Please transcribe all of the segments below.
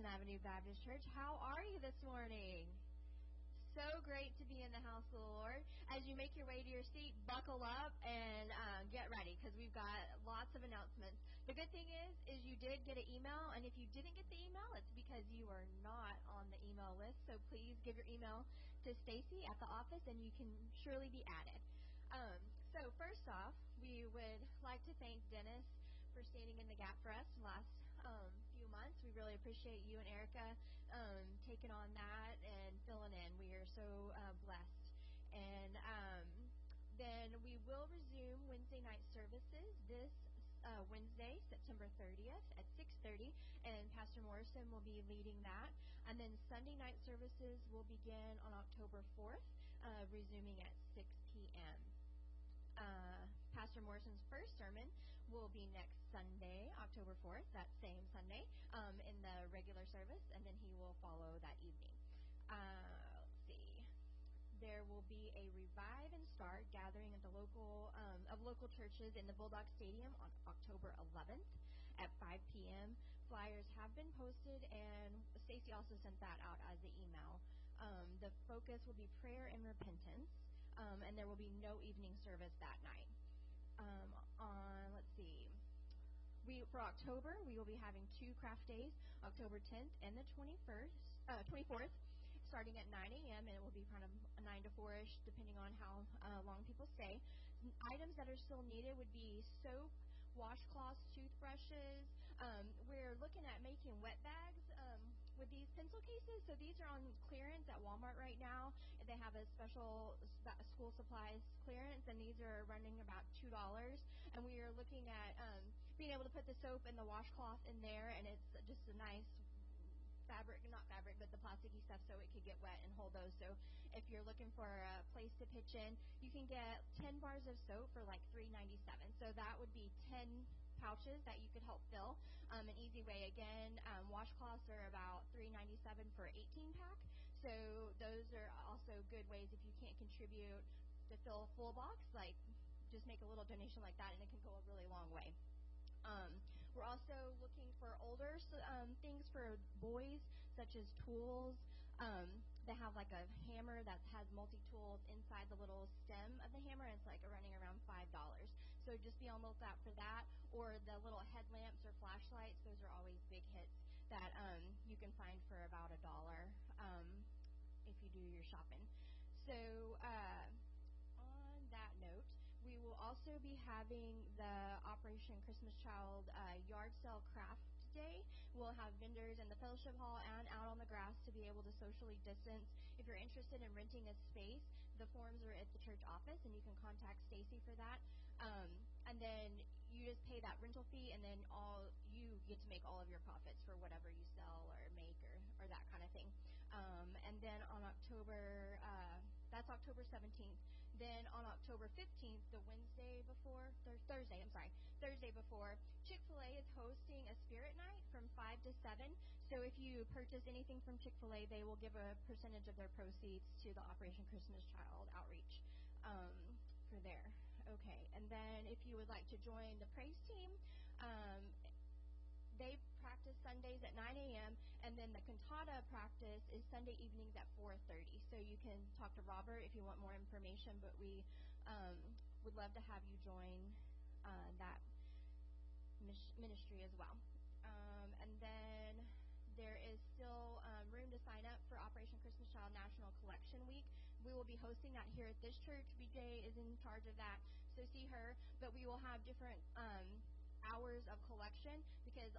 Robertson Avenue Baptist Church. How are you this morning? So great to be in the house of the Lord. As you make your way to your seat, buckle up and uh, get ready because we've got lots of announcements. The good thing is, is you did get an email, and if you didn't get the email, it's because you are not on the email list. So please give your email to Stacy at the office, and you can surely be added. Um, so first off, we would like to thank Dennis for standing in the gap for us last um, months. We really appreciate you and Erica um, taking on that and filling in. We are so uh, blessed. And um, then we will resume Wednesday night services this uh, Wednesday, September 30th at 6:30, and Pastor Morrison will be leading that. And then Sunday night services will begin on October 4th, uh, resuming at 6 p.m uh, Pastor Morrison's first sermon will be next Sunday, October 4th, that same Sunday, um, in the regular service, and then he will follow that evening. Uh, let's see. There will be a revive and start gathering at the local um, of local churches in the Bulldog Stadium on October 11th at 5 p.m. Flyers have been posted, and Stacy also sent that out as an email. Um, the focus will be prayer and repentance um, and there will be no evening service that night. Um, on let's see, we for October we will be having two craft days, October 10th and the 21st, uh, 24th, starting at 9 a.m. and it will be kind of 9 to 4ish, depending on how uh, long people stay. Items that are still needed would be soap, washcloths, toothbrushes. Um, we're looking at making wet bags. Um, with these pencil cases. So these are on clearance at Walmart right now. They have a special school supplies clearance, and these are running about two dollars. And we are looking at um, being able to put the soap and the washcloth in there, and it's just a nice fabric, not fabric, but the plasticky stuff so it could get wet and hold those. So if you're looking for a place to pitch in, you can get 10 bars of soap for like 3.97. So that would be 10 pouches that you could help fill. Um, an easy way, again, um, washcloths are about $3.97 for 18 pack. So those are also good ways if you can't contribute to fill a full box, like just make a little donation like that, and it can go a really long way. Um, we're also looking for older um, things for boys, such as tools. Um, they have like a hammer that has multi tools inside the little stem of the hammer. It's like running around five dollars. So just be on the lookout for that, or the little headlamps or flashlights. Those are always big hits that um, you can find for about a dollar um, if you do your shopping. So uh, that we will also be having the Operation Christmas Child uh, yard sale craft Day. We'll have vendors in the fellowship hall and out on the grass to be able to socially distance. If you're interested in renting a space, the forms are at the church office, and you can contact Stacy for that. Um, and then you just pay that rental fee, and then all you get to make all of your profits for whatever you sell or make or, or that kind of thing. Um, and then on October, uh, that's October 17th. Then on October 15th, the Wednesday before, th- Thursday, I'm sorry, Thursday before, Chick fil A is hosting a spirit night from 5 to 7. So if you purchase anything from Chick fil A, they will give a percentage of their proceeds to the Operation Christmas Child outreach um, for there. Okay, and then if you would like to join the praise team, um, they practice Sundays at 9 a.m. and then the cantata practice is Sunday evenings at 4:30. So you can talk to Robert if you want more information, but we um, would love to have you join uh, that ministry as well. Um, and then there is still um, room to sign up for Operation Christmas Child National Collection Week. We will be hosting that here at this church. BJ is in charge of that, so see her. But we will have different um, hours of collection because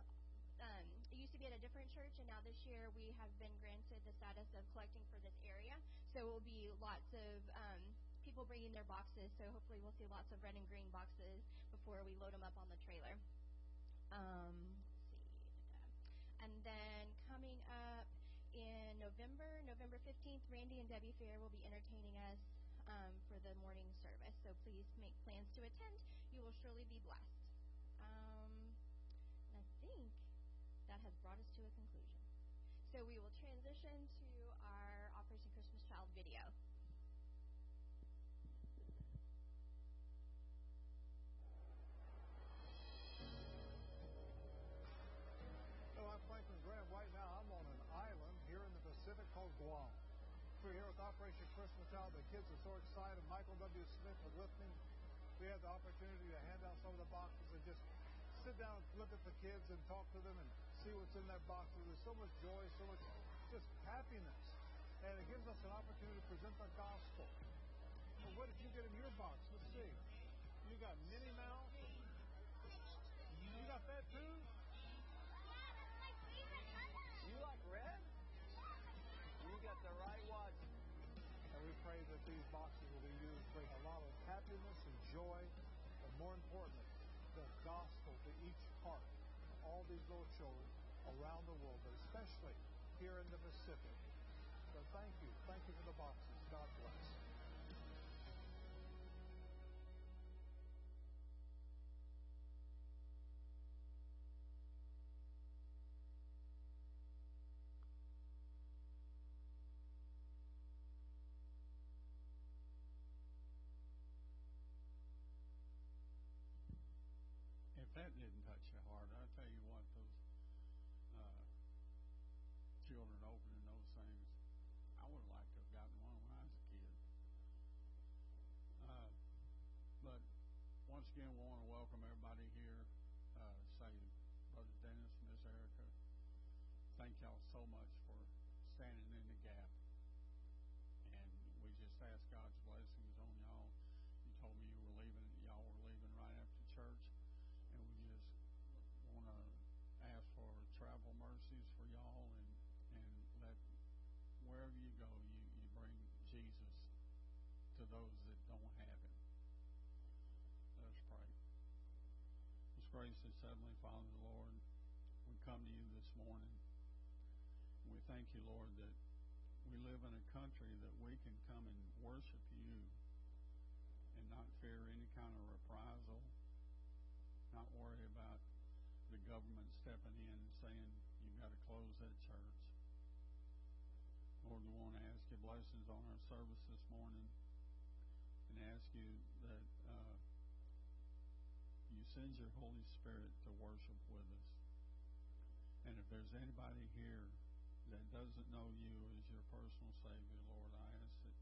um, it used to be at a different church, and now this year we have been granted the status of collecting for this area. So it will be lots of um, people bringing their boxes. So hopefully we'll see lots of red and green boxes before we load them up on the trailer. Um. And then coming up in November, November 15th, Randy and Debbie Fair will be entertaining us um, for the morning service. So please make plans to attend. You will surely be blessed. Has brought us to a conclusion. So we will transition to our Operation Christmas Child video. So I'm Franklin Graham. Right now, I'm on while. We're here with Operation Christmas Child. The kids are so excited. Michael W. Smith was with me. We had the opportunity to hand out some of the boxes and just sit down look at the kids and talk to them and see what's in that box. There's so much joy, so much just happiness. And it gives us an opportunity to present the gospel. Well, what did you get in your box? Let's see. You got Minnie Mouse. You got that too? You like red? You got the right one. And we pray that these boxes will be used to bring a lot of happiness and joy, but more importantly, the gospel to each heart, all these little children around the world, but especially here in the Pacific. So thank you. Thank you for the boxes. God bless. So much for standing in the gap. And we just ask God's blessings on y'all. You told me you were leaving, y'all were leaving right after church and we just want to ask for travel mercies for y'all and and let wherever you go you you bring Jesus to those that don't have him. Let us pray. Most gracious Heavenly Father, the Lord, we come to you this morning. Thank you, Lord, that we live in a country that we can come and worship you and not fear any kind of reprisal not worry about the government stepping in and saying you've got to close that church. Lord, we want to ask you blessings on our service this morning and ask you that uh, you send your Holy Spirit to worship with us. And if there's anybody here that doesn't know you as your personal Savior, Lord, I ask that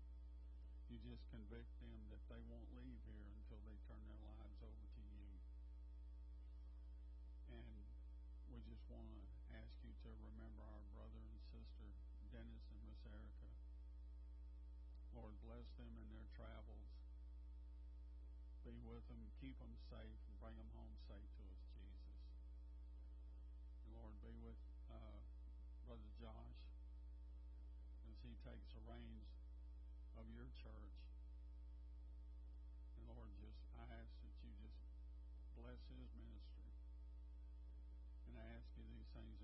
you just convict them that they won't leave here until they turn their lives over to you. And we just want to ask you to remember our brother and sister, Dennis and Miss Erica. Lord, bless them in their travels. Be with them, keep them safe, and bring them home safe to us, Jesus. And Lord, be with Josh as he takes the reins of your church. And Lord, just I ask that you just bless his ministry. And I ask you these things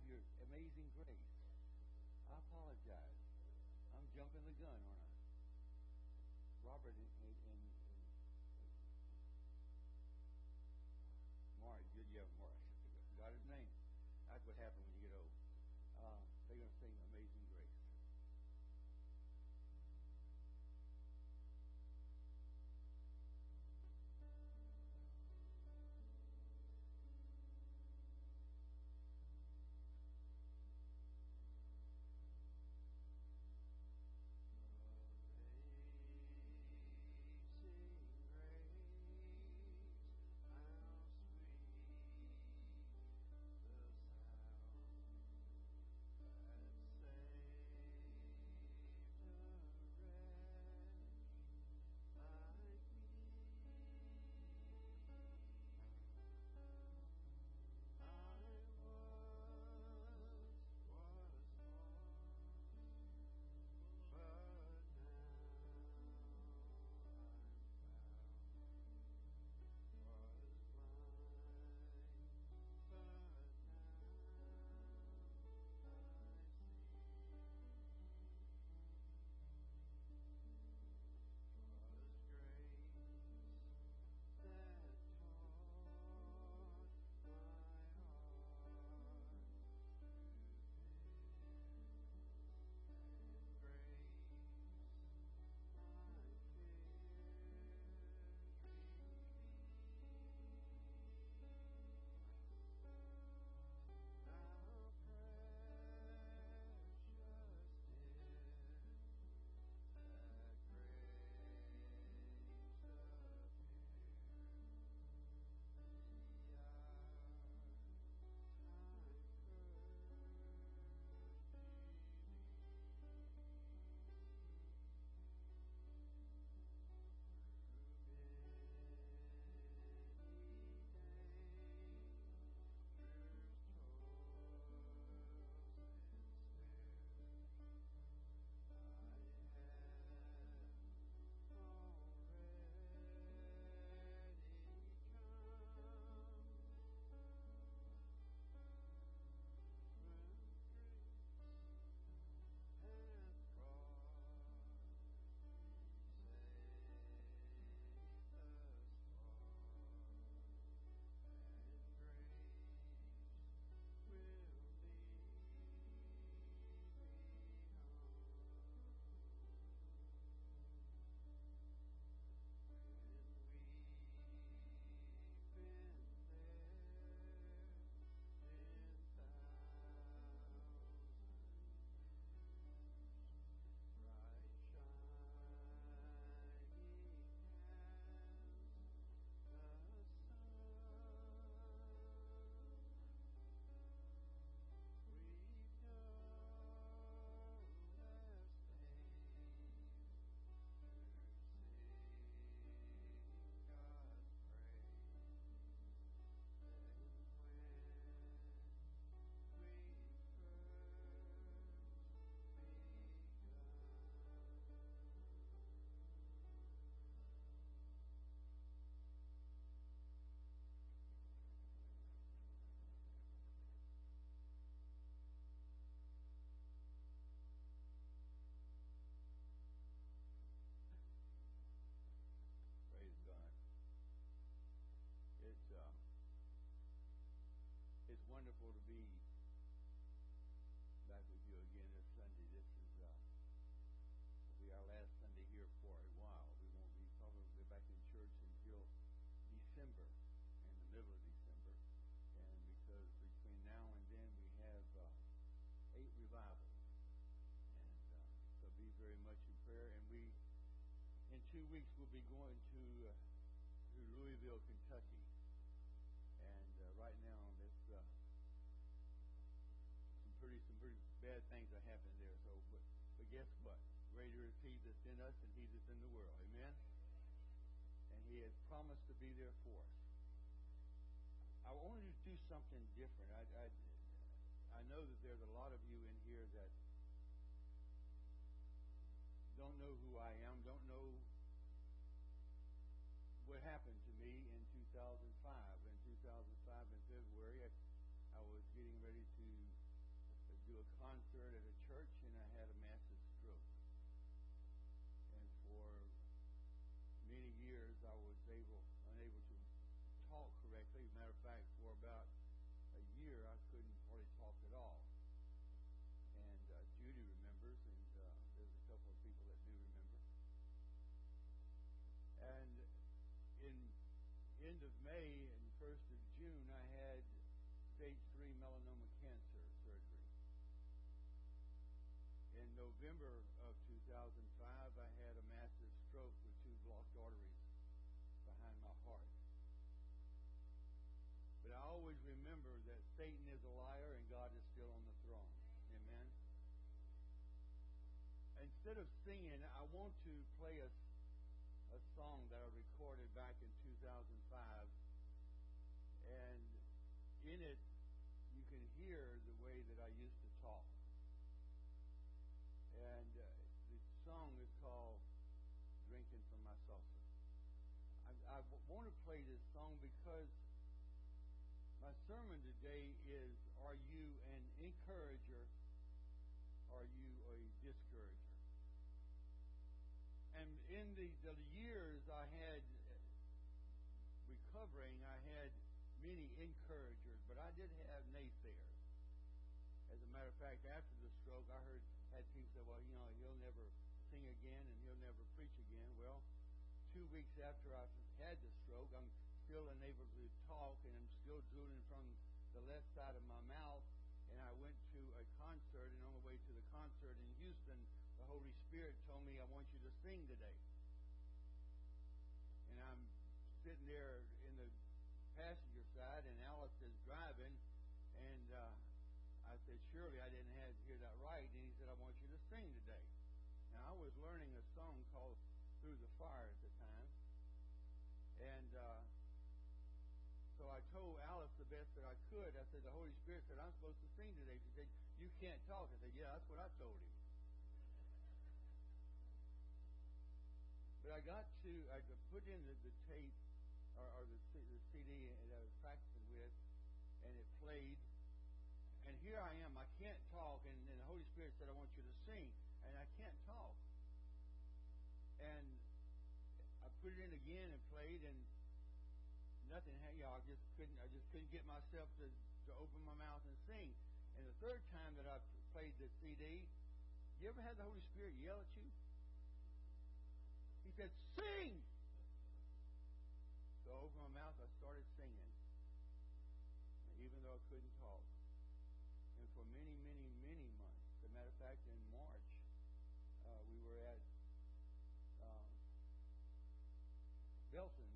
Have your amazing grace. I apologize. I'm jumping the gun, aren't I? Robert weeks we'll be going to uh, to Louisville, Kentucky, and uh, right now it's uh, some pretty some pretty bad things are happening there. So, but, but guess what? Greater is He that's in us than He that's in the world. Amen. And He has promised to be there for us. I wanted to do something different. I, I I know that there's a lot of you in here that don't know who I am, don't know what happened to me in 2005. In 2005, in February, I, I was getting ready to do a concert at a church, and I had a massive stroke. And for many years, I was able unable to talk correctly. As a Matter of fact, end of May and first of June, I had stage three melanoma cancer surgery. In November of 2005, I had a massive stroke with two blocked arteries behind my heart. But I always remember that Satan is a liar and God is still on the throne. Amen. Instead of singing, I want to play a, a song that I recorded back in 2005. In it, you can hear the way that I used to talk. And uh, the song is called Drinking from My Saucer. I, want to play this song because my sermon today is Are you an encourager? Are you a discourager? And in the, the years I had recovering, I had many encouragers, but I did have naysayers. As a matter of fact, after the stroke, I heard had people say, "Well, you know, he'll never sing again and he'll never preach again." Well, two weeks after I had the stroke, I'm still unable to talk and I'm still drooling from the left side of my mouth. And I went to a concert, and on the way to the concert in Houston, the Holy Spirit told me, "I want you to sing today." And I'm sitting there in the passenger side, and Alice surely I didn't have, hear that right. And he said, I want you to sing today. Now, I was learning a song called Through the Fire at the time. And uh, so I told Alice the best that I could. I said, the Holy Spirit said, I'm supposed to sing today. She said, you can't talk. I said, yeah, that's what I told him. But I got to, I put in the, the tape or, or the, the CD that I was practicing with, and it played. And here I am. I can't talk, and, and the Holy Spirit said, "I want you to sing," and I can't talk. And I put it in again and played, and nothing. You know, I just couldn't. I just couldn't get myself to to open my mouth and sing. And the third time that I played the CD, you ever had the Holy Spirit yell at you? He said, "Sing." So I opened my mouth, I started singing, even though I couldn't talk. And for many, many, many months, as a matter of fact, in March, uh, we were at uh, Belton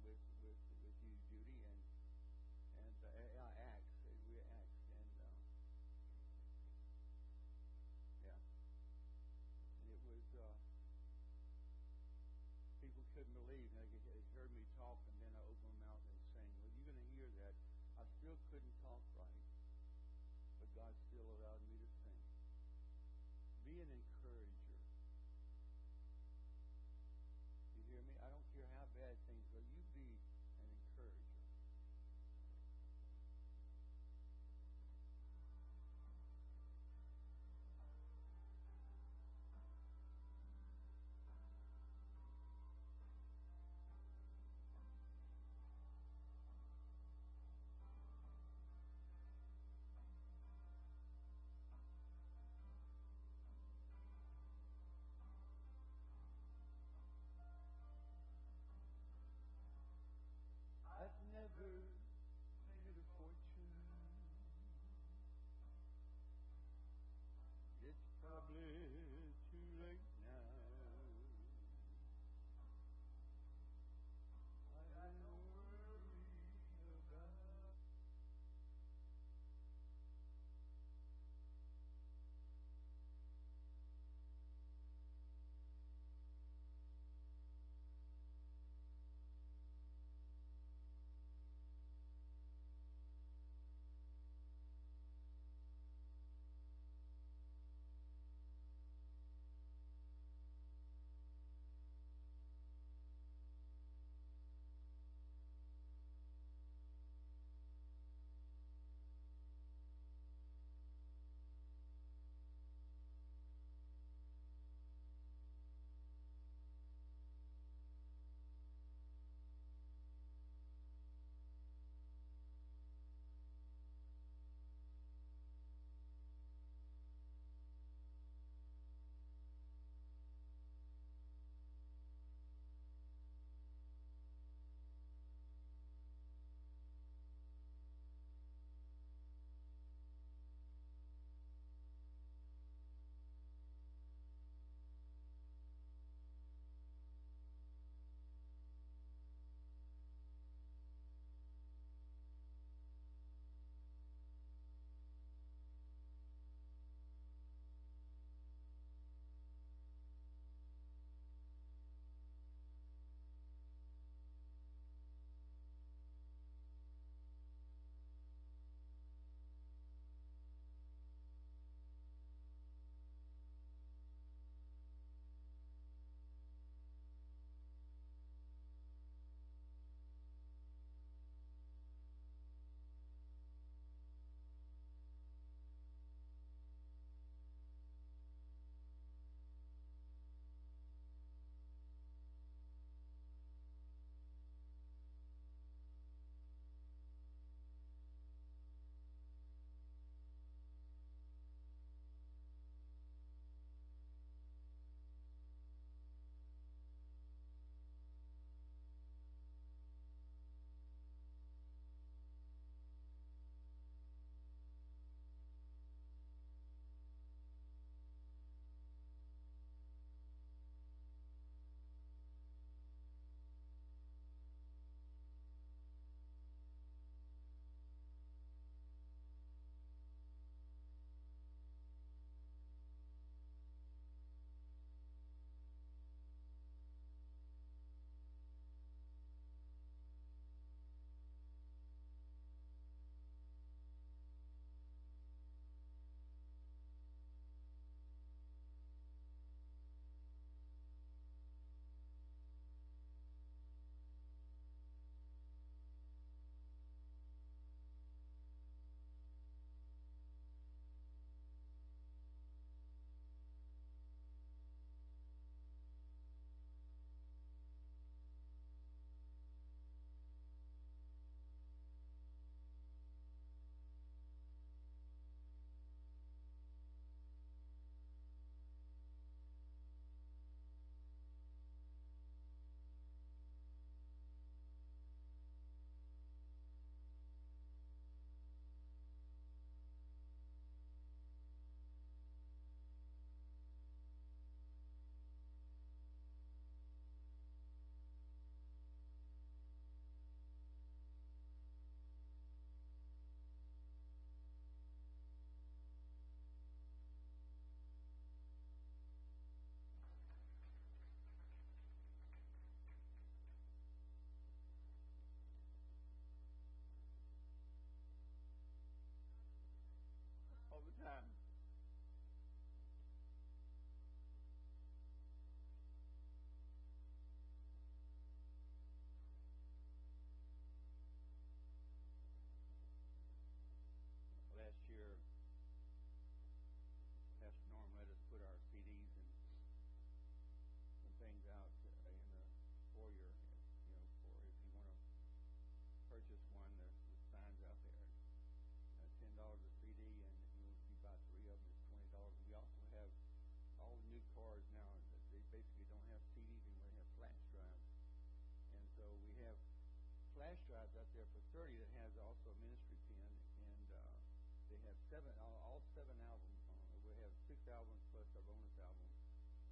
have seven, all, all seven albums on. We have six albums plus our bonus album,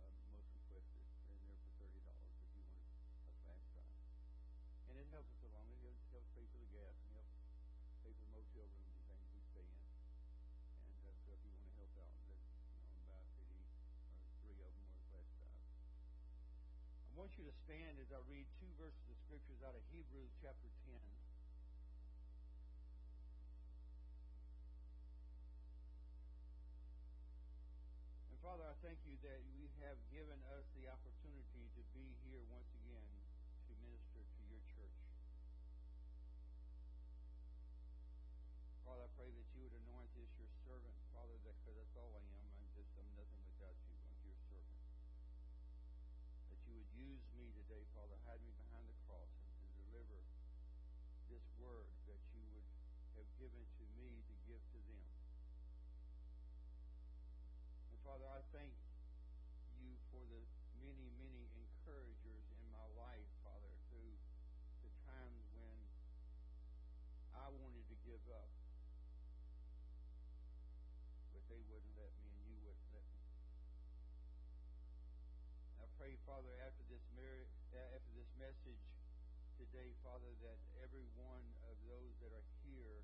uh, most requested, and they're for thirty dollars if you want a flash drive. And it helps us along. It helps, helps pay for the gas and helps pay for motel rooms and things we stay in. And uh, so if you want to help out, then you know, buy a CD or three of them or a flash drive. I want you to stand as I read two verses of scriptures out of Hebrews chapter 10. And Father, I thank you that you have given us the opportunity to be here once again to minister to your church. Father, I pray that you would anoint this your servant, Father, because that's all I am. I'm just I'm nothing without you. I'm your servant that you would use me today, Father. Hide me behind the cross and to deliver this word that you would have given to me to give to them. And Father, I thank you for the many, many encouragers wouldn't let me, and you wouldn't let me. I pray, Father, after this after this message today, Father, that every one of those that are here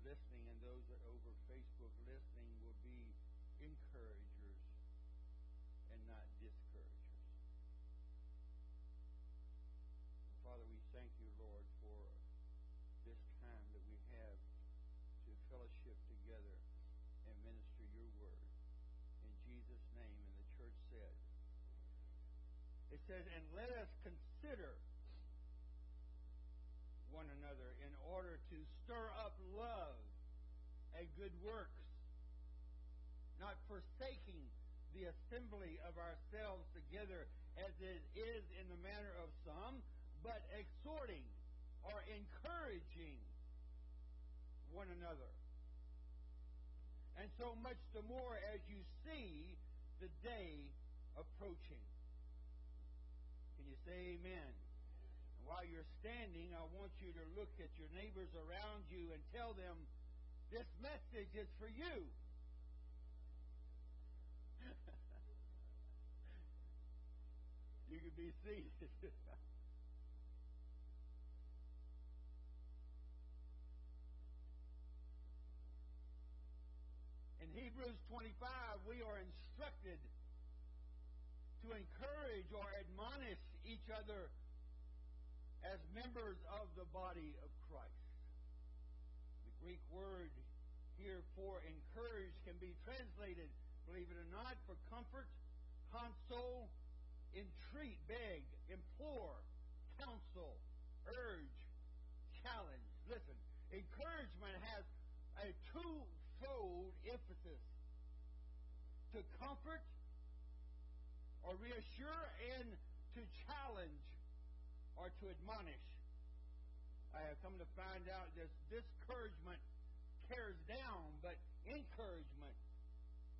listening and those that are over Facebook listening will be Jesus' name, and the church said, it says, and let us consider one another in order to stir up love and good works, not forsaking the assembly of ourselves together as it is in the manner of some, but exhorting or encouraging one another. And so much the more as you see the day approaching. Can you say amen? And while you're standing, I want you to look at your neighbors around you and tell them this message is for you. you can be seated. Hebrews 25, we are instructed to encourage or admonish each other as members of the body of Christ. The Greek word here for encourage can be translated, believe it or not, for comfort, console, entreat, beg, implore, counsel, urge, challenge. Listen, encouragement has a emphasis to comfort or reassure and to challenge or to admonish. I have come to find out that discouragement tears down, but encouragement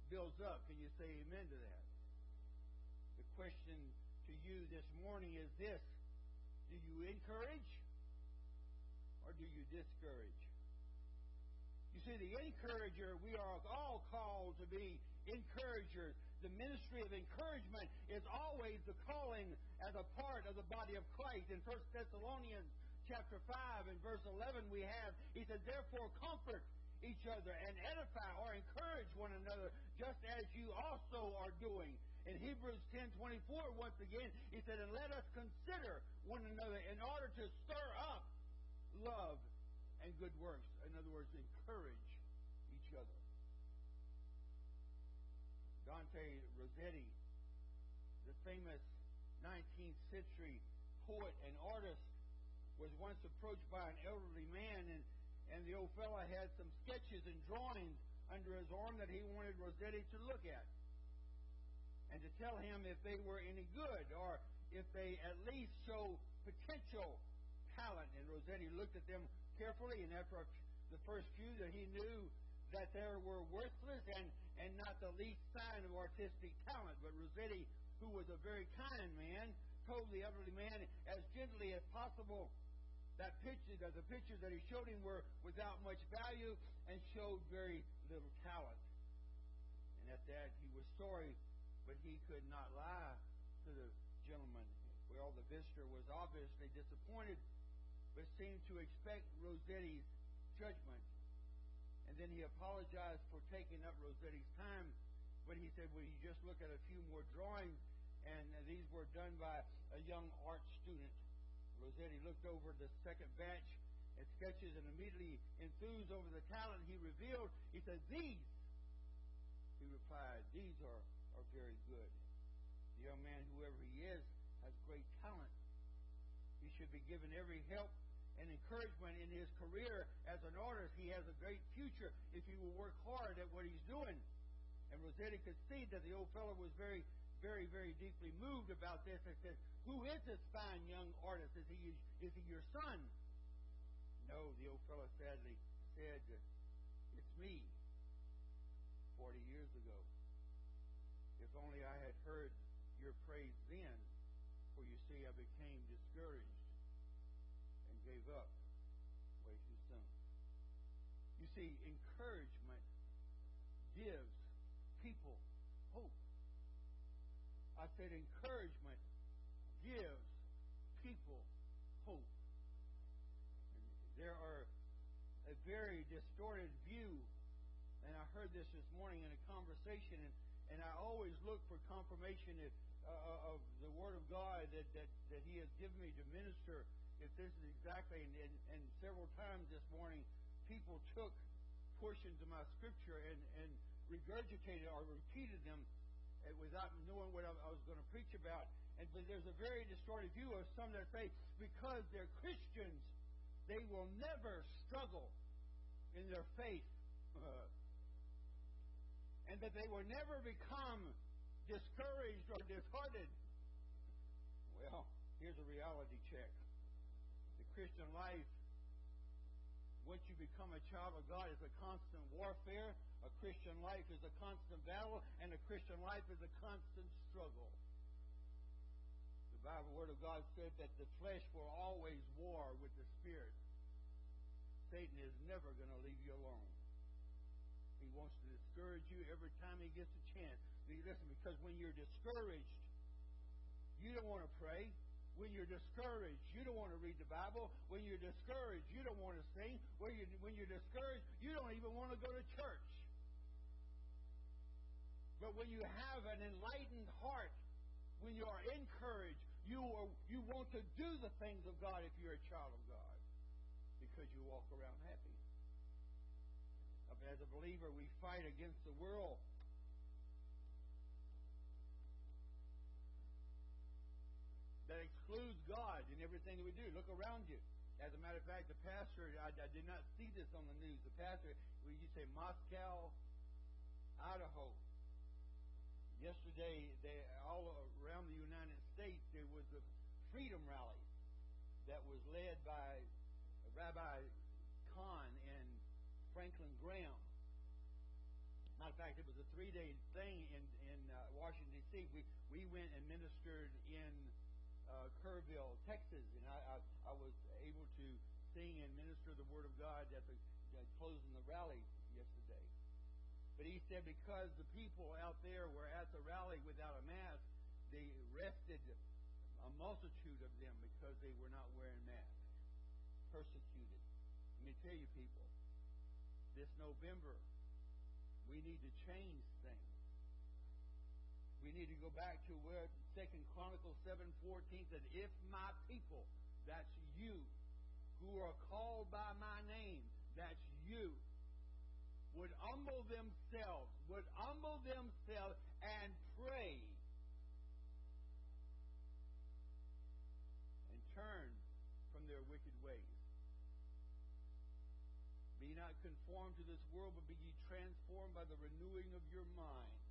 builds up. Can you say amen to that? The question to you this morning is this Do you encourage or do you discourage? See, the encourager, we are all called to be encouragers. The ministry of encouragement is always the calling as a part of the body of Christ. In 1 Thessalonians chapter 5 and verse 11 we have, he says, Therefore comfort each other and edify or encourage one another just as you also are doing. In Hebrews 10:24 once again, he said, "And let us consider one another in order to stir up love and good works." In other words, encourage each other. Dante Rossetti, the famous 19th century poet and artist, was once approached by an elderly man, and, and the old fellow had some sketches and drawings under his arm that he wanted Rossetti to look at and to tell him if they were any good or if they at least show potential talent. And Rossetti looked at them carefully, and after the first few, that he knew that there were worthless and, and not the least sign of artistic talent. But Rossetti, who was a very kind man, told the elderly man as gently as possible that picture, that the pictures that he showed him were without much value and showed very little talent. And at that he was sorry, but he could not lie to the gentleman. Well, the visitor was obviously disappointed, but seemed to expect Rossetti's judgment. And then he apologized for taking up Rossetti's time, but he said, Well, you just look at a few more drawings, and these were done by a young art student. Rossetti looked over the second batch and sketches and immediately enthused over the talent he revealed. He said, These, he replied, these are, are very good. The young man, whoever he is, has great talent. He should be given every help and encouragement in his career as an artist. He has a great future if he will work hard at what he's doing. And Rossetti could see that the old fellow was very, very, very deeply moved about this and said, Who is this fine young artist? Is he, is he your son? No, the old fellow sadly said, It's me, 40 years ago. If only I had heard your praise then, for you see, I became discouraged gave up way too soon. You see, encouragement gives people hope. I said encouragement gives people hope. And there are a very distorted view, and I heard this this morning in a conversation, and, and I always look for confirmation if, uh, of the Word of God that, that, that He has given me to minister. If this is exactly, and, and, and several times this morning, people took portions of my scripture and, and regurgitated or repeated them uh, without knowing what I, I was going to preach about. And but there's a very distorted view of some that say because they're Christians, they will never struggle in their faith, uh, and that they will never become discouraged or disheartened. Well, here's a reality check. Christian life, once you become a child of God, is a constant warfare. A Christian life is a constant battle, and a Christian life is a constant struggle. The Bible Word of God said that the flesh will always war with the Spirit. Satan is never going to leave you alone. He wants to discourage you every time he gets a chance. Listen, because when you're discouraged, you don't want to pray. When you're discouraged, you don't want to read the Bible. When you're discouraged, you don't want to sing. When you're, when you're discouraged, you don't even want to go to church. But when you have an enlightened heart, when you are encouraged, you, are, you want to do the things of God if you're a child of God because you walk around happy. As a believer, we fight against the world. That excludes God in everything that we do. Look around you. As a matter of fact, the pastor, I, I did not see this on the news. The pastor, when you say Moscow, Idaho, yesterday, they, all around the United States, there was a freedom rally that was led by Rabbi Cahn and Franklin Graham. Matter of fact, it was a three-day thing in in uh, Washington D.C. We we went and ministered in uh, Kerrville, Texas, and I, I I was able to sing and minister the Word of God at the uh, closing the rally yesterday. But he said because the people out there were at the rally without a mask, they arrested a multitude of them because they were not wearing masks. Persecuted. Let me tell you, people, this November, we need to change. We need to go back to where Second Chronicles seven fourteen said, "If my people, that's you, who are called by my name, that's you, would humble themselves, would humble themselves and pray and turn from their wicked ways. Be not conformed to this world, but be ye transformed by the renewing of your mind.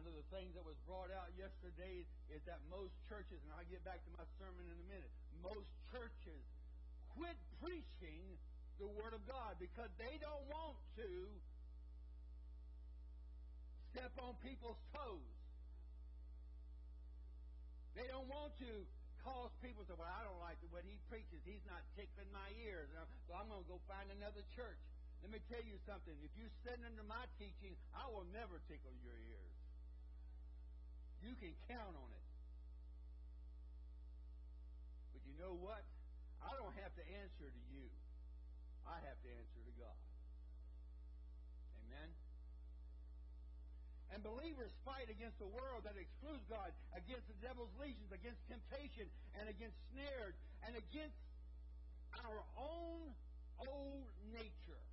One of the things that was brought out yesterday is that most churches, and I'll get back to my sermon in a minute, most churches quit preaching the Word of God because they don't want to step on people's toes. They don't want to cause people to say, well, I don't like what he preaches. He's not tickling my ears. So I'm going to go find another church. Let me tell you something. If you sit under my teaching, I will never tickle your ears. Can count on it. But you know what? I don't have to answer to you. I have to answer to God. Amen? And believers fight against a world that excludes God, against the devil's legions, against temptation, and against snares, and against our own old nature.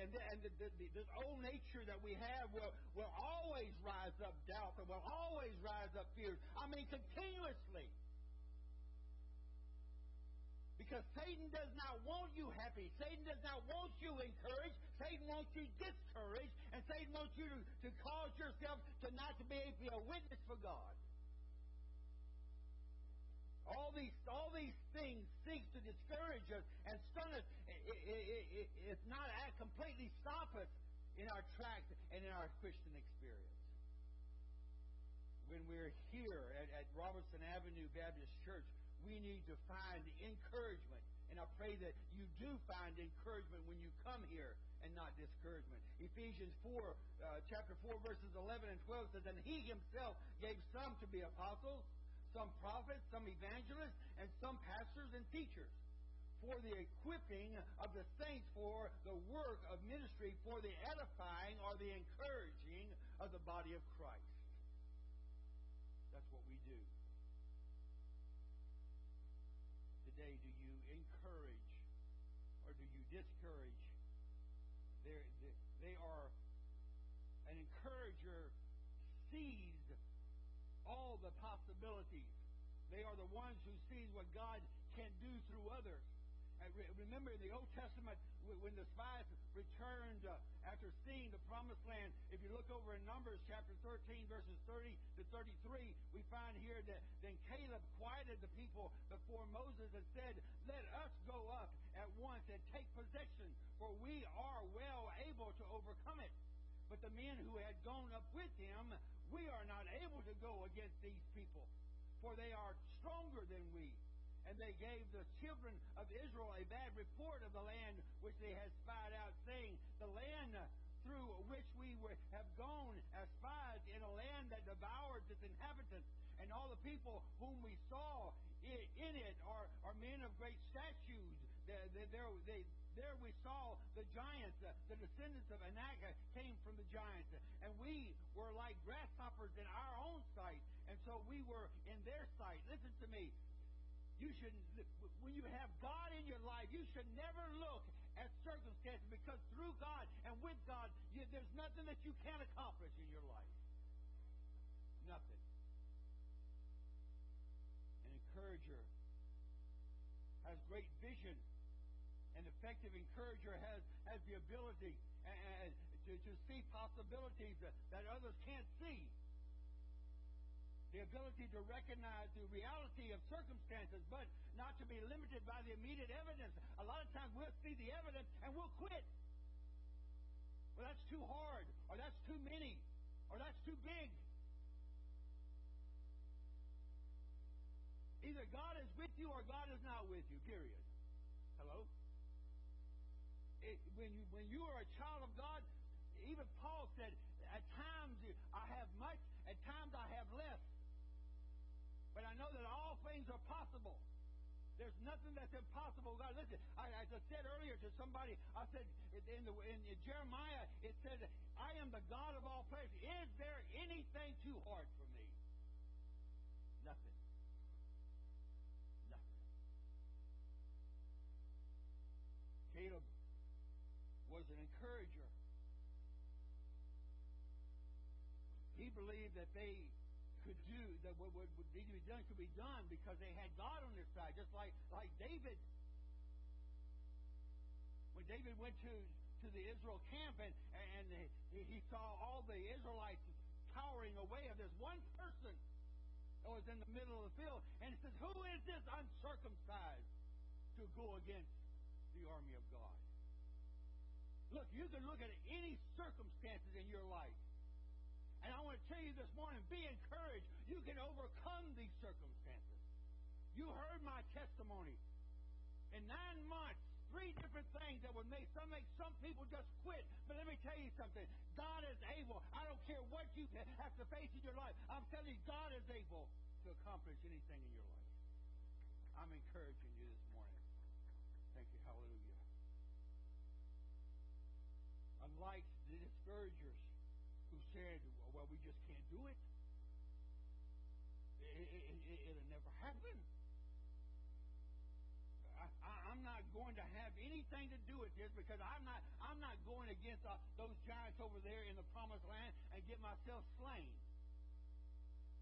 And, and the, the, the, this old nature that we have will, will always rise up doubt and will always rise up fears. I mean, continuously. Because Satan does not want you happy. Satan does not want you encouraged. Satan wants you discouraged. And Satan wants you to, to cause yourself to not to be able to be a witness for God. All these, all these things seek to discourage us and stun us, if not completely stop us in our track and in our Christian experience. When we're here at, at Robertson Avenue Baptist Church, we need to find encouragement. And I pray that you do find encouragement when you come here and not discouragement. Ephesians 4, uh, chapter 4, verses 11 and 12 says, And he himself gave some to be apostles, some prophets, some evangelists, and some pastors and teachers for the equipping of the saints for the work of ministry, for the edifying or the encouraging of the body of Christ. That's what we do. Today, do you encourage or do you discourage? They're, they are an encourager sees all the possibilities. They are the ones who sees what God can do through others. Remember in the Old Testament, when the spies returned uh, after seeing the promised land, if you look over in Numbers chapter 13, verses 30 to 33, we find here that then Caleb quieted the people before Moses and said, Let us go up at once and take possession, for we are well able to overcome it. But the men who had gone up with him, we are not able to go against these people, for they are stronger than we and they gave the children of Israel a bad report of the land which they had spied out, saying, The land through which we were, have gone as spies in a land that devoured its inhabitants, and all the people whom we saw in it are, are men of great statues. There, there, they, there we saw the giants, the descendants of Anak came from the giants, and we were like grasshoppers in our own sight, and so we were in their sight. Listen to me. You should, when you have God in your life, you should never look at circumstances because through God and with God, you, there's nothing that you can't accomplish in your life. Nothing. An encourager has great vision. An effective encourager has, has the ability and, and to, to see possibilities that, that others can't see the ability to recognize the reality of circumstances, but not to be limited by the immediate evidence. A lot of times we'll see the evidence and we'll quit. Well, that's too hard, or that's too many, or that's too big. Either God is with you or God is not with you, period. Hello? It, when, you, when you are a child of God, even Paul said, at times I have much, at times I have less. But I know that all things are possible. There's nothing that's impossible. God, listen, I, as I said earlier to somebody, I said in, the, in, Jeremiah, it said, I am the God of all places. Is there anything too hard for me? Nothing. Nothing. Caleb was an encourager. He believed that they could do, that what would, need to be done could be done because they had God on their side, just like, like David. When David went to, to the Israel camp and, and he, saw all the Israelites cowering away, and there's one person, that was in the middle of the field, and he says, Who is this uncircumcised to go against the army of God? Look, you can look at any circumstances in your life. And I want to tell you this morning, be encouraged. You can overcome these circumstances. You heard my testimony. In nine months, three different things that would make some make some people just quit. But let me tell you something. God is able. I don't care what you have to face in your life. I'm telling you, God is able to accomplish anything in your life. I'm encouraging you Unlike the discouragers who said, well, we just can't do it. It, it, it, it'll never happen. I, am not going to have anything to do with this because I'm not I'm not going against uh, those giants over there in the promised land and get myself slain.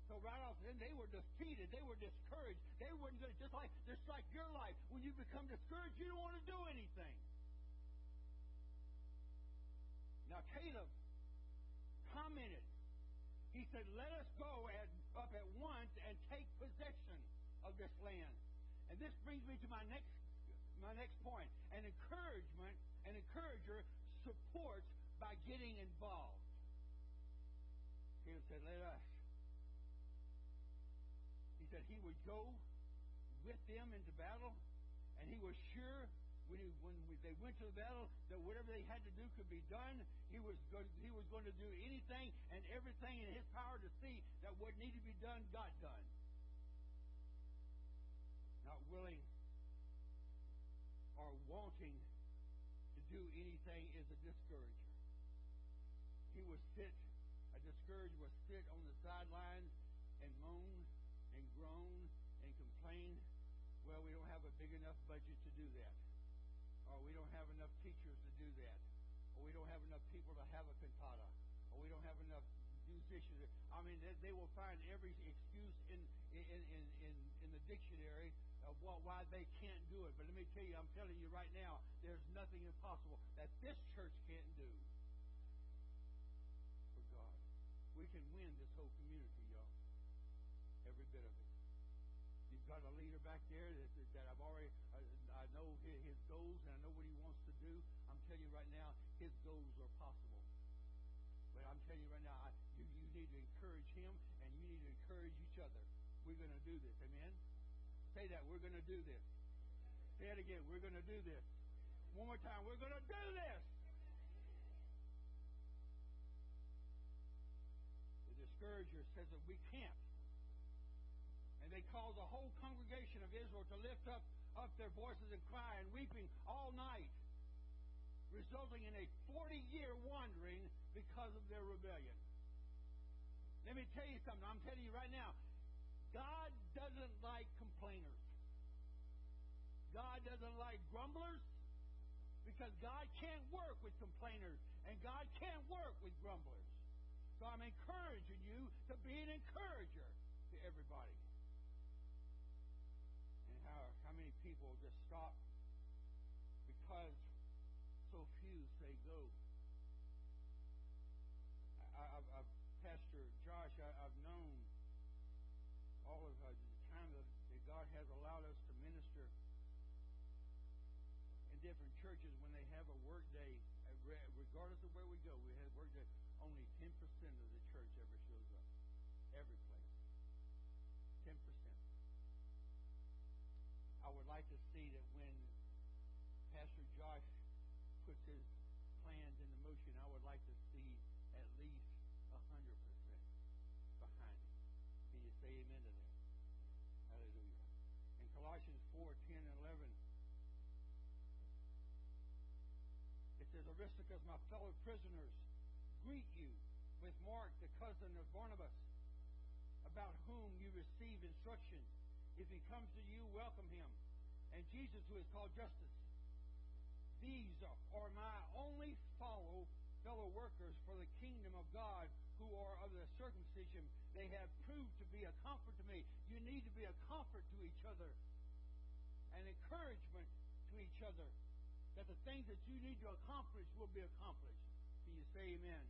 So right off then they were defeated, they were discouraged, they weren't good. Just like just like your life, when you become discouraged, you don't want to do anything. Now Caleb commented. He said, "Let us go at, up at once and take possession of this land." And this brings me to my next my next point. An encouragement, an encourager supports by getting involved. Caleb said, Let us. He said he would go with them into battle, and he was sure when, he, when we, they went to the battle that whatever they had to do could be done. He was, going, he was going to do anything and everything in his power to see that what needed to be done got done. Not willing or wanting to do anything is a discourager. He was sit, a discourager was sit on the sidelines and moan and groan and complain. Well, we don't have a big enough budget to do that. Or we don't have enough teachers to do that. Or we don't have enough people to have a cantata. Or we don't have enough musicians. I mean, they, they will find every excuse in, in, in, in, in the dictionary of what, why they can't do it. But let me tell you, I'm telling you right now, there's nothing impossible that this church can't do for God. We can win this whole community, y'all. Every bit of it. You've got a leader back there that, that I've already, know his, goals and I know what he wants to do. I'm telling you right now, his goals are possible. But I'm telling you right now, I, you, you need to encourage him and you need to encourage each other. We're going to do this. Amen? Say that. We're going to do this. Say it again. We're going to do this. One more time. We're going to do this. The discourager says that we can't. And they cause the whole congregation of Israel to lift up, up their voices and cry and weeping all night, resulting in a 40 year wandering because of their rebellion. Let me tell you something. I'm telling you right now. God doesn't like complainers. God doesn't like grumblers because God can't work with complainers and God can't work with grumblers. So I'm encouraging you to be an encourager to everybody. Stop because so few say go. I, I, I, Pastor Josh, I, I've known all of uh, the time that, that God has allowed us to minister in different churches when they have a work day, uh, regardless of where we go, we have work day, only 10% of the church ever I would like to see that when Pastor Josh puts his plans into motion, I would like to see at least 100% behind it. Can you say amen to that? Hallelujah. In Colossians 4 10 and 11. It says, Aristarchus, my fellow prisoners, greet you with Mark, the cousin of Barnabas, about whom you receive instructions. If he comes to you, welcome him. And Jesus, who is called Justus, These are my only follow fellow workers for the kingdom of God who are of the circumcision. They have proved to be a comfort to me. You need to be a comfort to each other an encouragement to each other that the things that you need to accomplish will be accomplished. Can you say amen?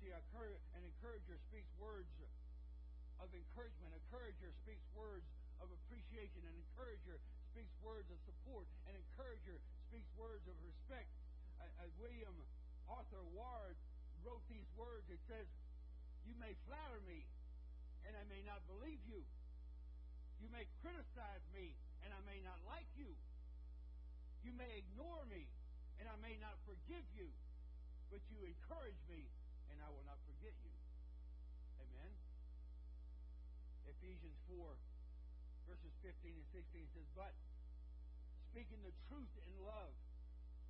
See, an encourager speaks words of encouragement. An encourager speaks words of appreciation. An encourager speaks words of support. An encourager speaks words of respect. Uh, William Arthur Ward wrote these words. It says, You may flatter me, and I may not believe you. You may criticize me, and I may not like you. You may ignore me, and I may not forgive you. But you encourage me, and I will not forget you. Amen. Ephesians 4, verses 15 and 16 says, But speaking the truth in love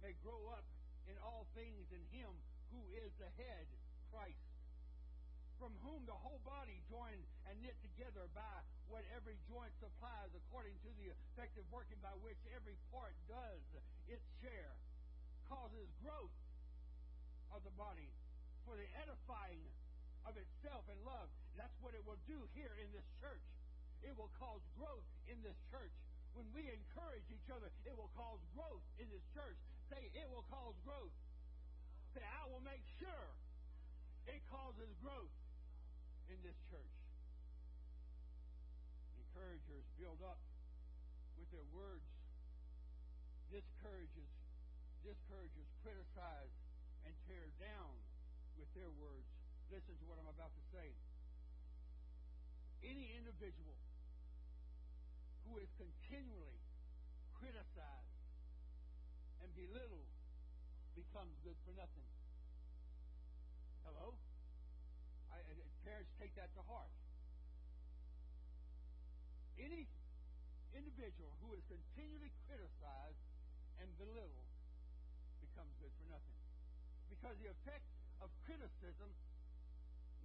may grow up in all things in him who is the head, Christ, from whom the whole body joined and knit together by what every joint supplies according to the effective working by which every part does its share, causes growth of the body for the edifying of itself in love. That's what it will do here in this church. It will cause growth in this church. When we encourage each other, it will cause growth in this church. Say, it will cause growth. Say, I will make sure it causes growth in this church. Encouragers build up with their words. Discourages, discouragers criticize and tear down with their words. Listen to what I'm about to say. Any individual who is continually criticized and belittled becomes good for nothing. Hello? I, parents take that to heart. Any individual who is continually criticized and belittled becomes good for nothing. Because the effect of criticism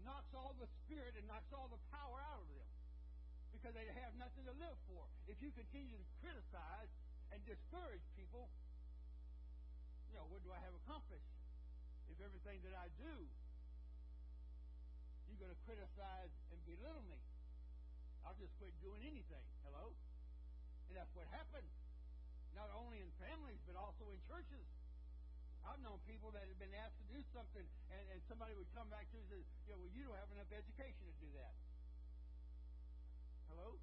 knocks all the spirit and knocks all the power out of them. Because they have nothing to live for. If you continue to criticize and discourage people, you know, what do I have accomplished? If everything that I do, you're going to criticize and belittle me. I'll just quit doing anything. Hello? And that's what happened. Not only in families, but also in churches. I've known people that have been asked to do something, and, and somebody would come back to you and say, yeah, well, you don't have enough education to do that. Hello?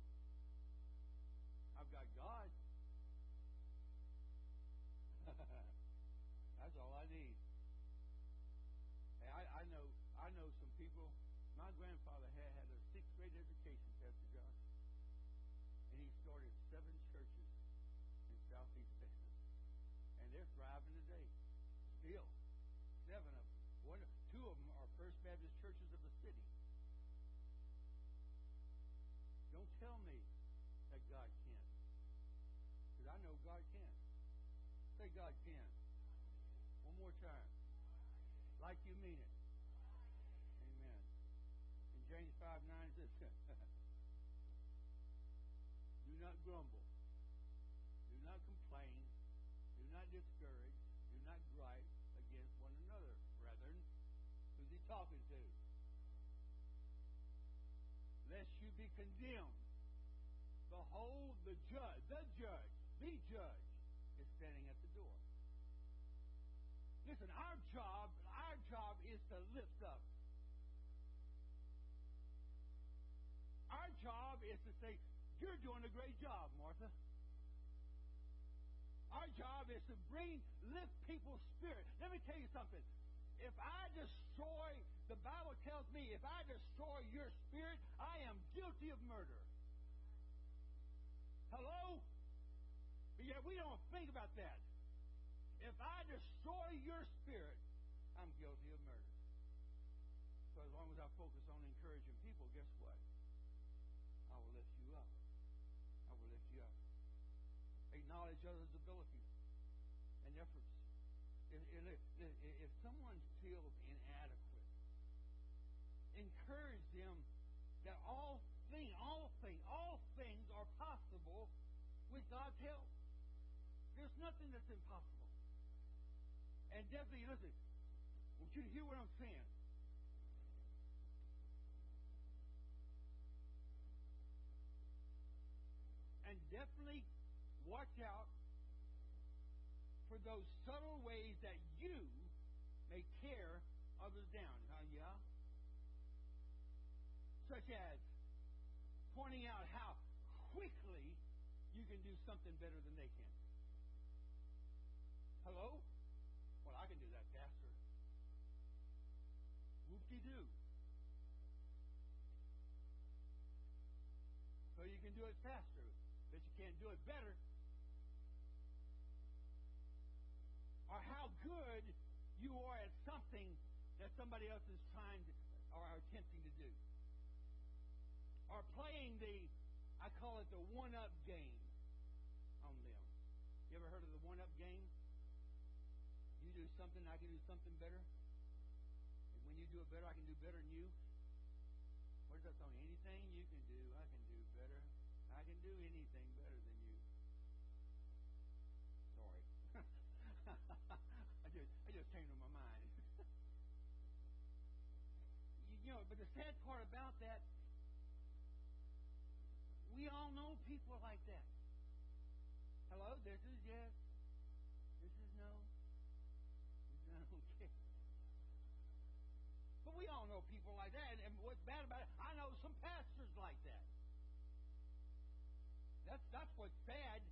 I've got God. That's all I need. Hey, I, I know I know some people. My grandfather had, had a sixth grade education, Pastor Josh. And he started seven churches in southeast Texas. And they're thriving today. Still. Seven of them. One, two of them are First Baptist churches of the tell me that God can't. Because I know God can. Say God can. One more time. Like you mean it. Amen. In James 5 9 says, Do not grumble. Do not complain. Do not discourage. Do not gripe against one another, brethren. Who's he talking to? Lest you be condemned. Behold, the judge, the judge, the judge, is standing at the door. Listen, our job, our job is to lift up. Our job is to say, You're doing a great job, Martha. Our job is to bring, lift people's spirit. Let me tell you something. If I destroy, the Bible tells me, if I destroy your spirit, I am guilty of murder. Hello? But yet we don't think about that. If I destroy your spirit, I'm guilty of murder. So as long as I focus on encouraging people, guess what? I will lift you up. I will lift you up. Acknowledge others' abilities and efforts. If, if, if someone feels inadequate, encourage them with God's help. There's nothing that's impossible. And definitely, listen, I want you hear what I'm saying. And definitely watch out for those subtle ways that you may tear others down. Huh? Yeah? Such as pointing out how can do something better than they can. Hello? Well, I can do that, Pastor. Whoop-de-doo. So you can do it faster, but you can't do it better. Or how good you are at something that somebody else is trying to or attempting to do. Or playing the, I call it the one up game ever heard of the one up game? You do something, I can do something better. And when you do it better, I can do better than you. What that song? Anything you can do, I can do better. I can do anything better than you. Sorry. I just I just came to my mind. you, you know, but the sad part about that, we all know people like that. Hello, this is yes. This is no. This is okay. But we all know people like that, and, and what's bad about it, I know some pastors like that. That's that's what's sad.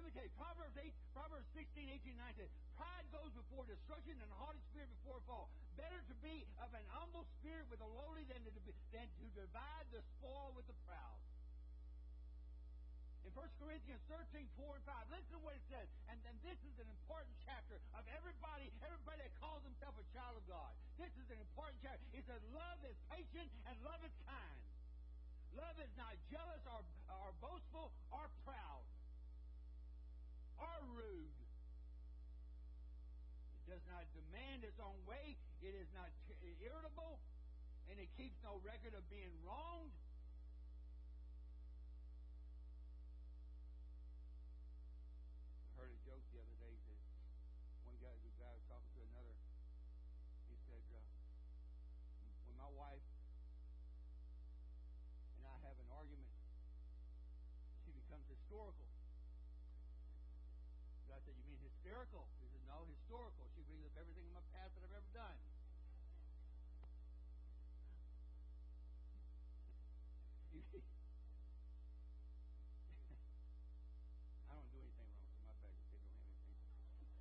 Let me tell you, Proverbs 8, Proverbs 16, 18, 19. Pride goes before destruction and a haughty spirit before a fall. Better to be of an humble spirit with a lowly than to, than to divide the spoil with the proud. In 1 Corinthians 13, 4 and 5, listen to what it says. And, and this is an important chapter of everybody, everybody that calls himself a child of God. This is an important chapter. It says, Love is patient and love is kind. Love is not jealous or, or boastful or proud or rude. It does not demand its own way. It is not irritable. And it keeps no record of being wronged. Historical. I said, You mean hysterical? He said, No, historical. She brings up everything in my past that I've ever done. I don't do anything wrong, so my bad. They don't have anything.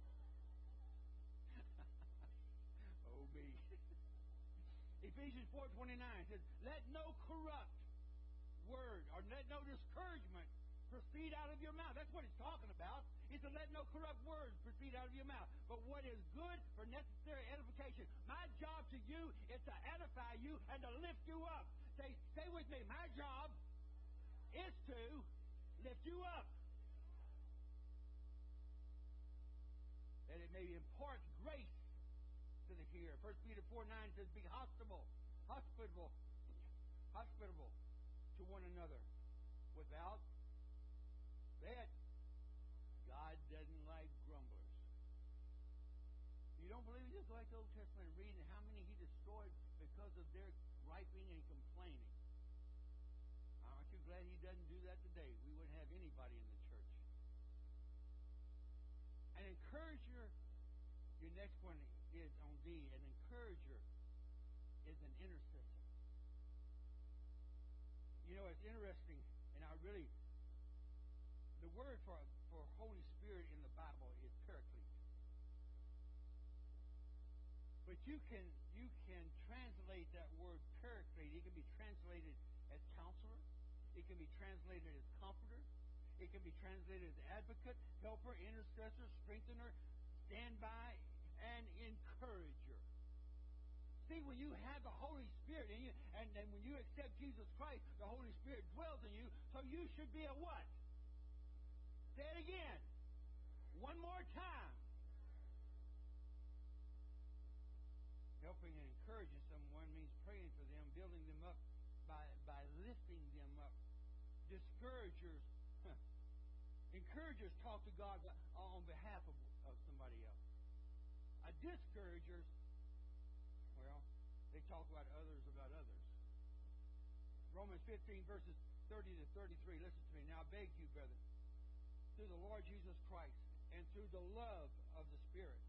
oh, me. Ephesians 4.29 says, Let no corrupt word or let no discouragement proceed out of your mouth. That's what he's talking about. He said, let no corrupt words proceed out of your mouth. But what is good for necessary edification. My job to you is to edify you and to lift you up. Say, stay with me. My job is to lift you up. That it may impart grace to the hearer. 1 Peter 4 9 says, Be hospitable, hospitable, hospitable to one another without that God doesn't like grumblers. You don't believe? Just like the Old Testament, reading how many He destroyed because of their griping and complaining. Aren't you glad He doesn't do that today? We wouldn't have anybody in the church. An encourager, your next one is on D. An encourager is an intercessor. You know, it's interesting, and I really word for, for Holy Spirit in the Bible is paraclete. But you can you can translate that word paraclete. It can be translated as counselor. It can be translated as comforter. It can be translated as advocate, helper, intercessor, strengthener, standby, and encourager. See, when you have the Holy Spirit in you, and then when you accept Jesus Christ, the Holy Spirit dwells in you, so you should be a what? Say it again. One more time. Helping and encouraging someone means praying for them, building them up by, by lifting them up. Discouragers, huh. encouragers talk to God on behalf of, of somebody else. A discouragers, well, they talk about others about others. Romans 15, verses 30 to 33. Listen to me. Now, I beg you, brethren through the Lord Jesus Christ and through the love of the Spirit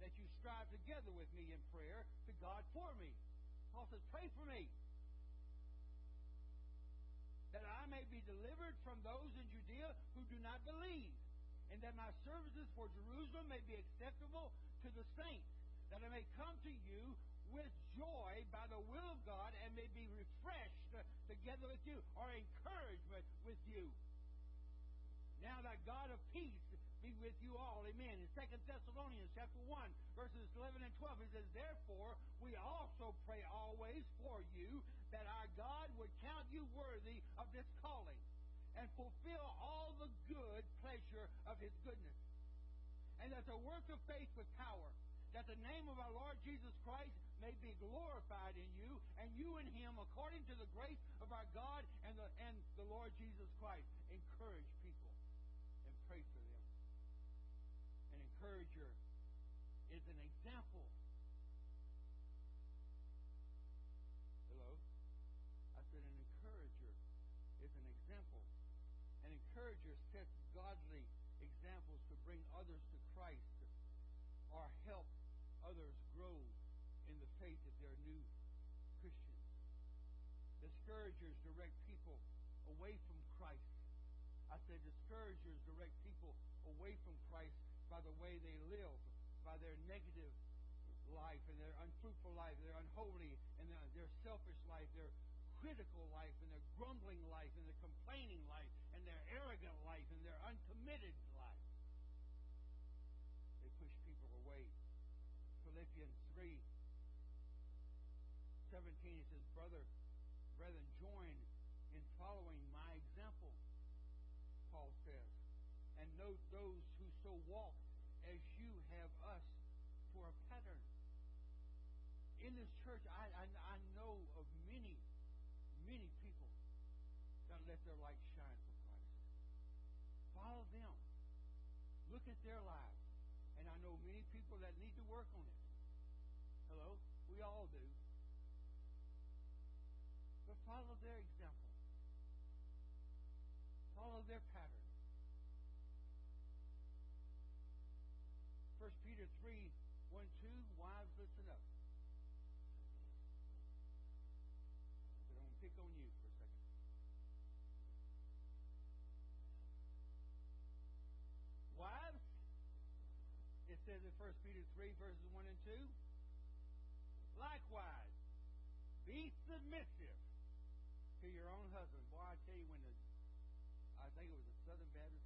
that you strive together with me in prayer to God for me. Paul says, pray for me. that I may be delivered from those in Judea who do not believe, and that my services for Jerusalem may be acceptable to the saints, that I may come to you with joy by the will of God and may be refreshed together with you, or encouragement with you. Now that God of peace be with you all. Amen. In 2 Thessalonians chapter 1, verses 11 and 12, it says, Therefore, we also pray always for you that our God would count you worthy of this calling and fulfill all the good pleasure of his goodness. And that the work of faith with power, that the name of our Lord Jesus Christ may be glorified in you, and you in him, according to the grace of our God and the, and the Lord Jesus Christ. Encourage encourager is an example. Hello? I said an encourager is an example. An encourager sets godly examples to bring others to Christ or help others grow in the faith that they're new Christians. Discouragers direct people away from Christ. I said discouragers direct people away from Christ by the way they live, by their negative life and their unfruitful life, their unholy and their, selfish life, their critical life and their grumbling life and their complaining life and their arrogant life and their uncommitted life. They push people away. Philippians 3 17 it says, Brother, brethren, join in following my example, Paul says, and note those so walk as you have us for a pattern. In this church, I, I, I know of many, many people that let their light shine for Christ. Follow them. Look at their lives. And I know many people that need to work on it. Hello? We all do. But follow their example. Follow their pattern. 1 Peter 3 1 2, wives, listen up. But I'm to pick on you for a second. Wives, it says in 1 Peter 3, verses 1 and 2, likewise, be submissive to your own husband. Boy, I tell you, when the, I think it was the Southern Baptist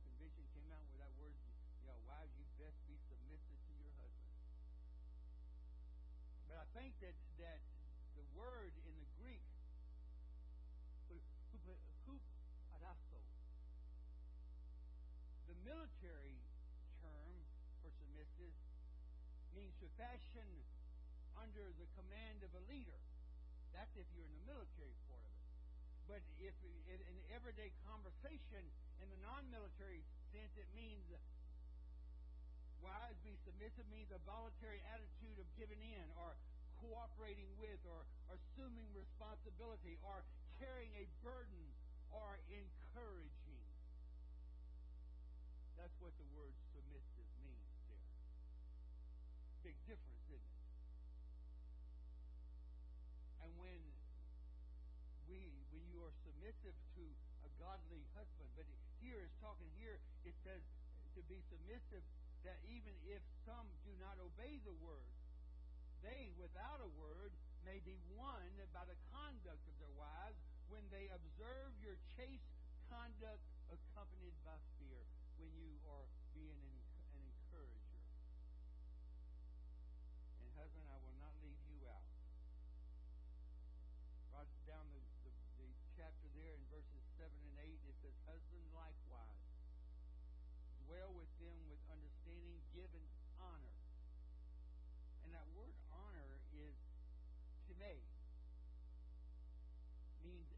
I think that, that the word in the Greek, hupadasto, the military term for submissive means to fashion under the command of a leader. That's if you're in the military part of it. But if in, in everyday conversation, in the non-military sense, it means wise be submissive means a voluntary attitude of giving in or cooperating with or assuming responsibility or carrying a burden or encouraging. That's what the word submissive means there. Big difference, isn't it? And when we when you are submissive to a godly husband, but here is talking here, it says to be submissive that even if some do not obey the word, they without a word may be won by the conduct of their wives when they observe your chaste conduct accompanied by fear, when you are being an, an encourager. And husband, I will not leave you out. Right down the, the, the chapter there in verses 7 and 8, it says, Husband likewise, dwell with them with understanding, given honor. And that word honor is time, means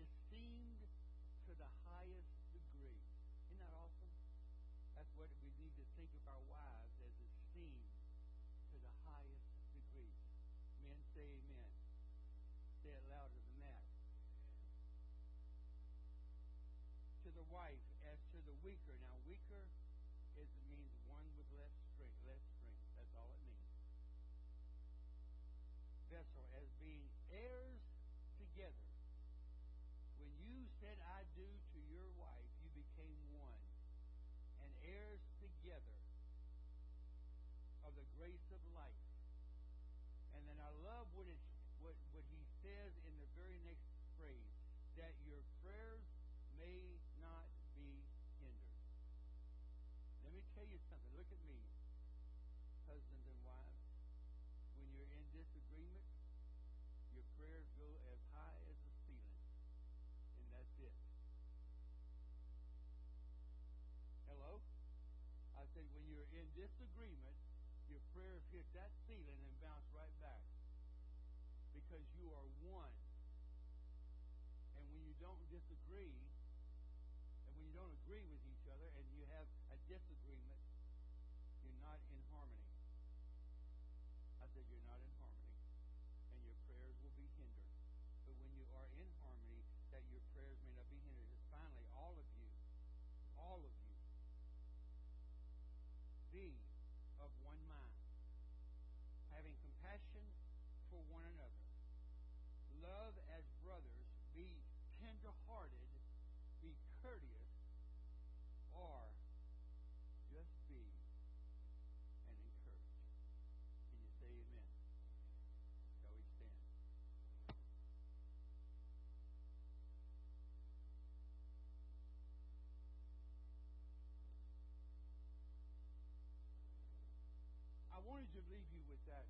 esteemed to the highest degree. Isn't that awesome? That's what we need to think of our wives as esteemed to the highest degree. Men say amen. Say it louder than that. To the wife as to the weaker. Now, weaker said I do to your wife, you became one, and heirs together of the grace of life. And then I love what it what what he says in the very next phrase that your prayers may not be hindered. Let me tell you something. Look at me, husbands and wives. When you're in disagreement, your prayers go as high as the ceiling, and that's it. Hello? When you're in disagreement, your prayers hit that ceiling and bounce right back because you are one. And when you don't disagree, and when you don't agree with each other, and you have a disagreement, you're not in harmony. Wanted to leave you with that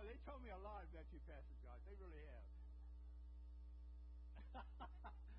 oh, they told me a lot about you, Pastor Josh. They really have.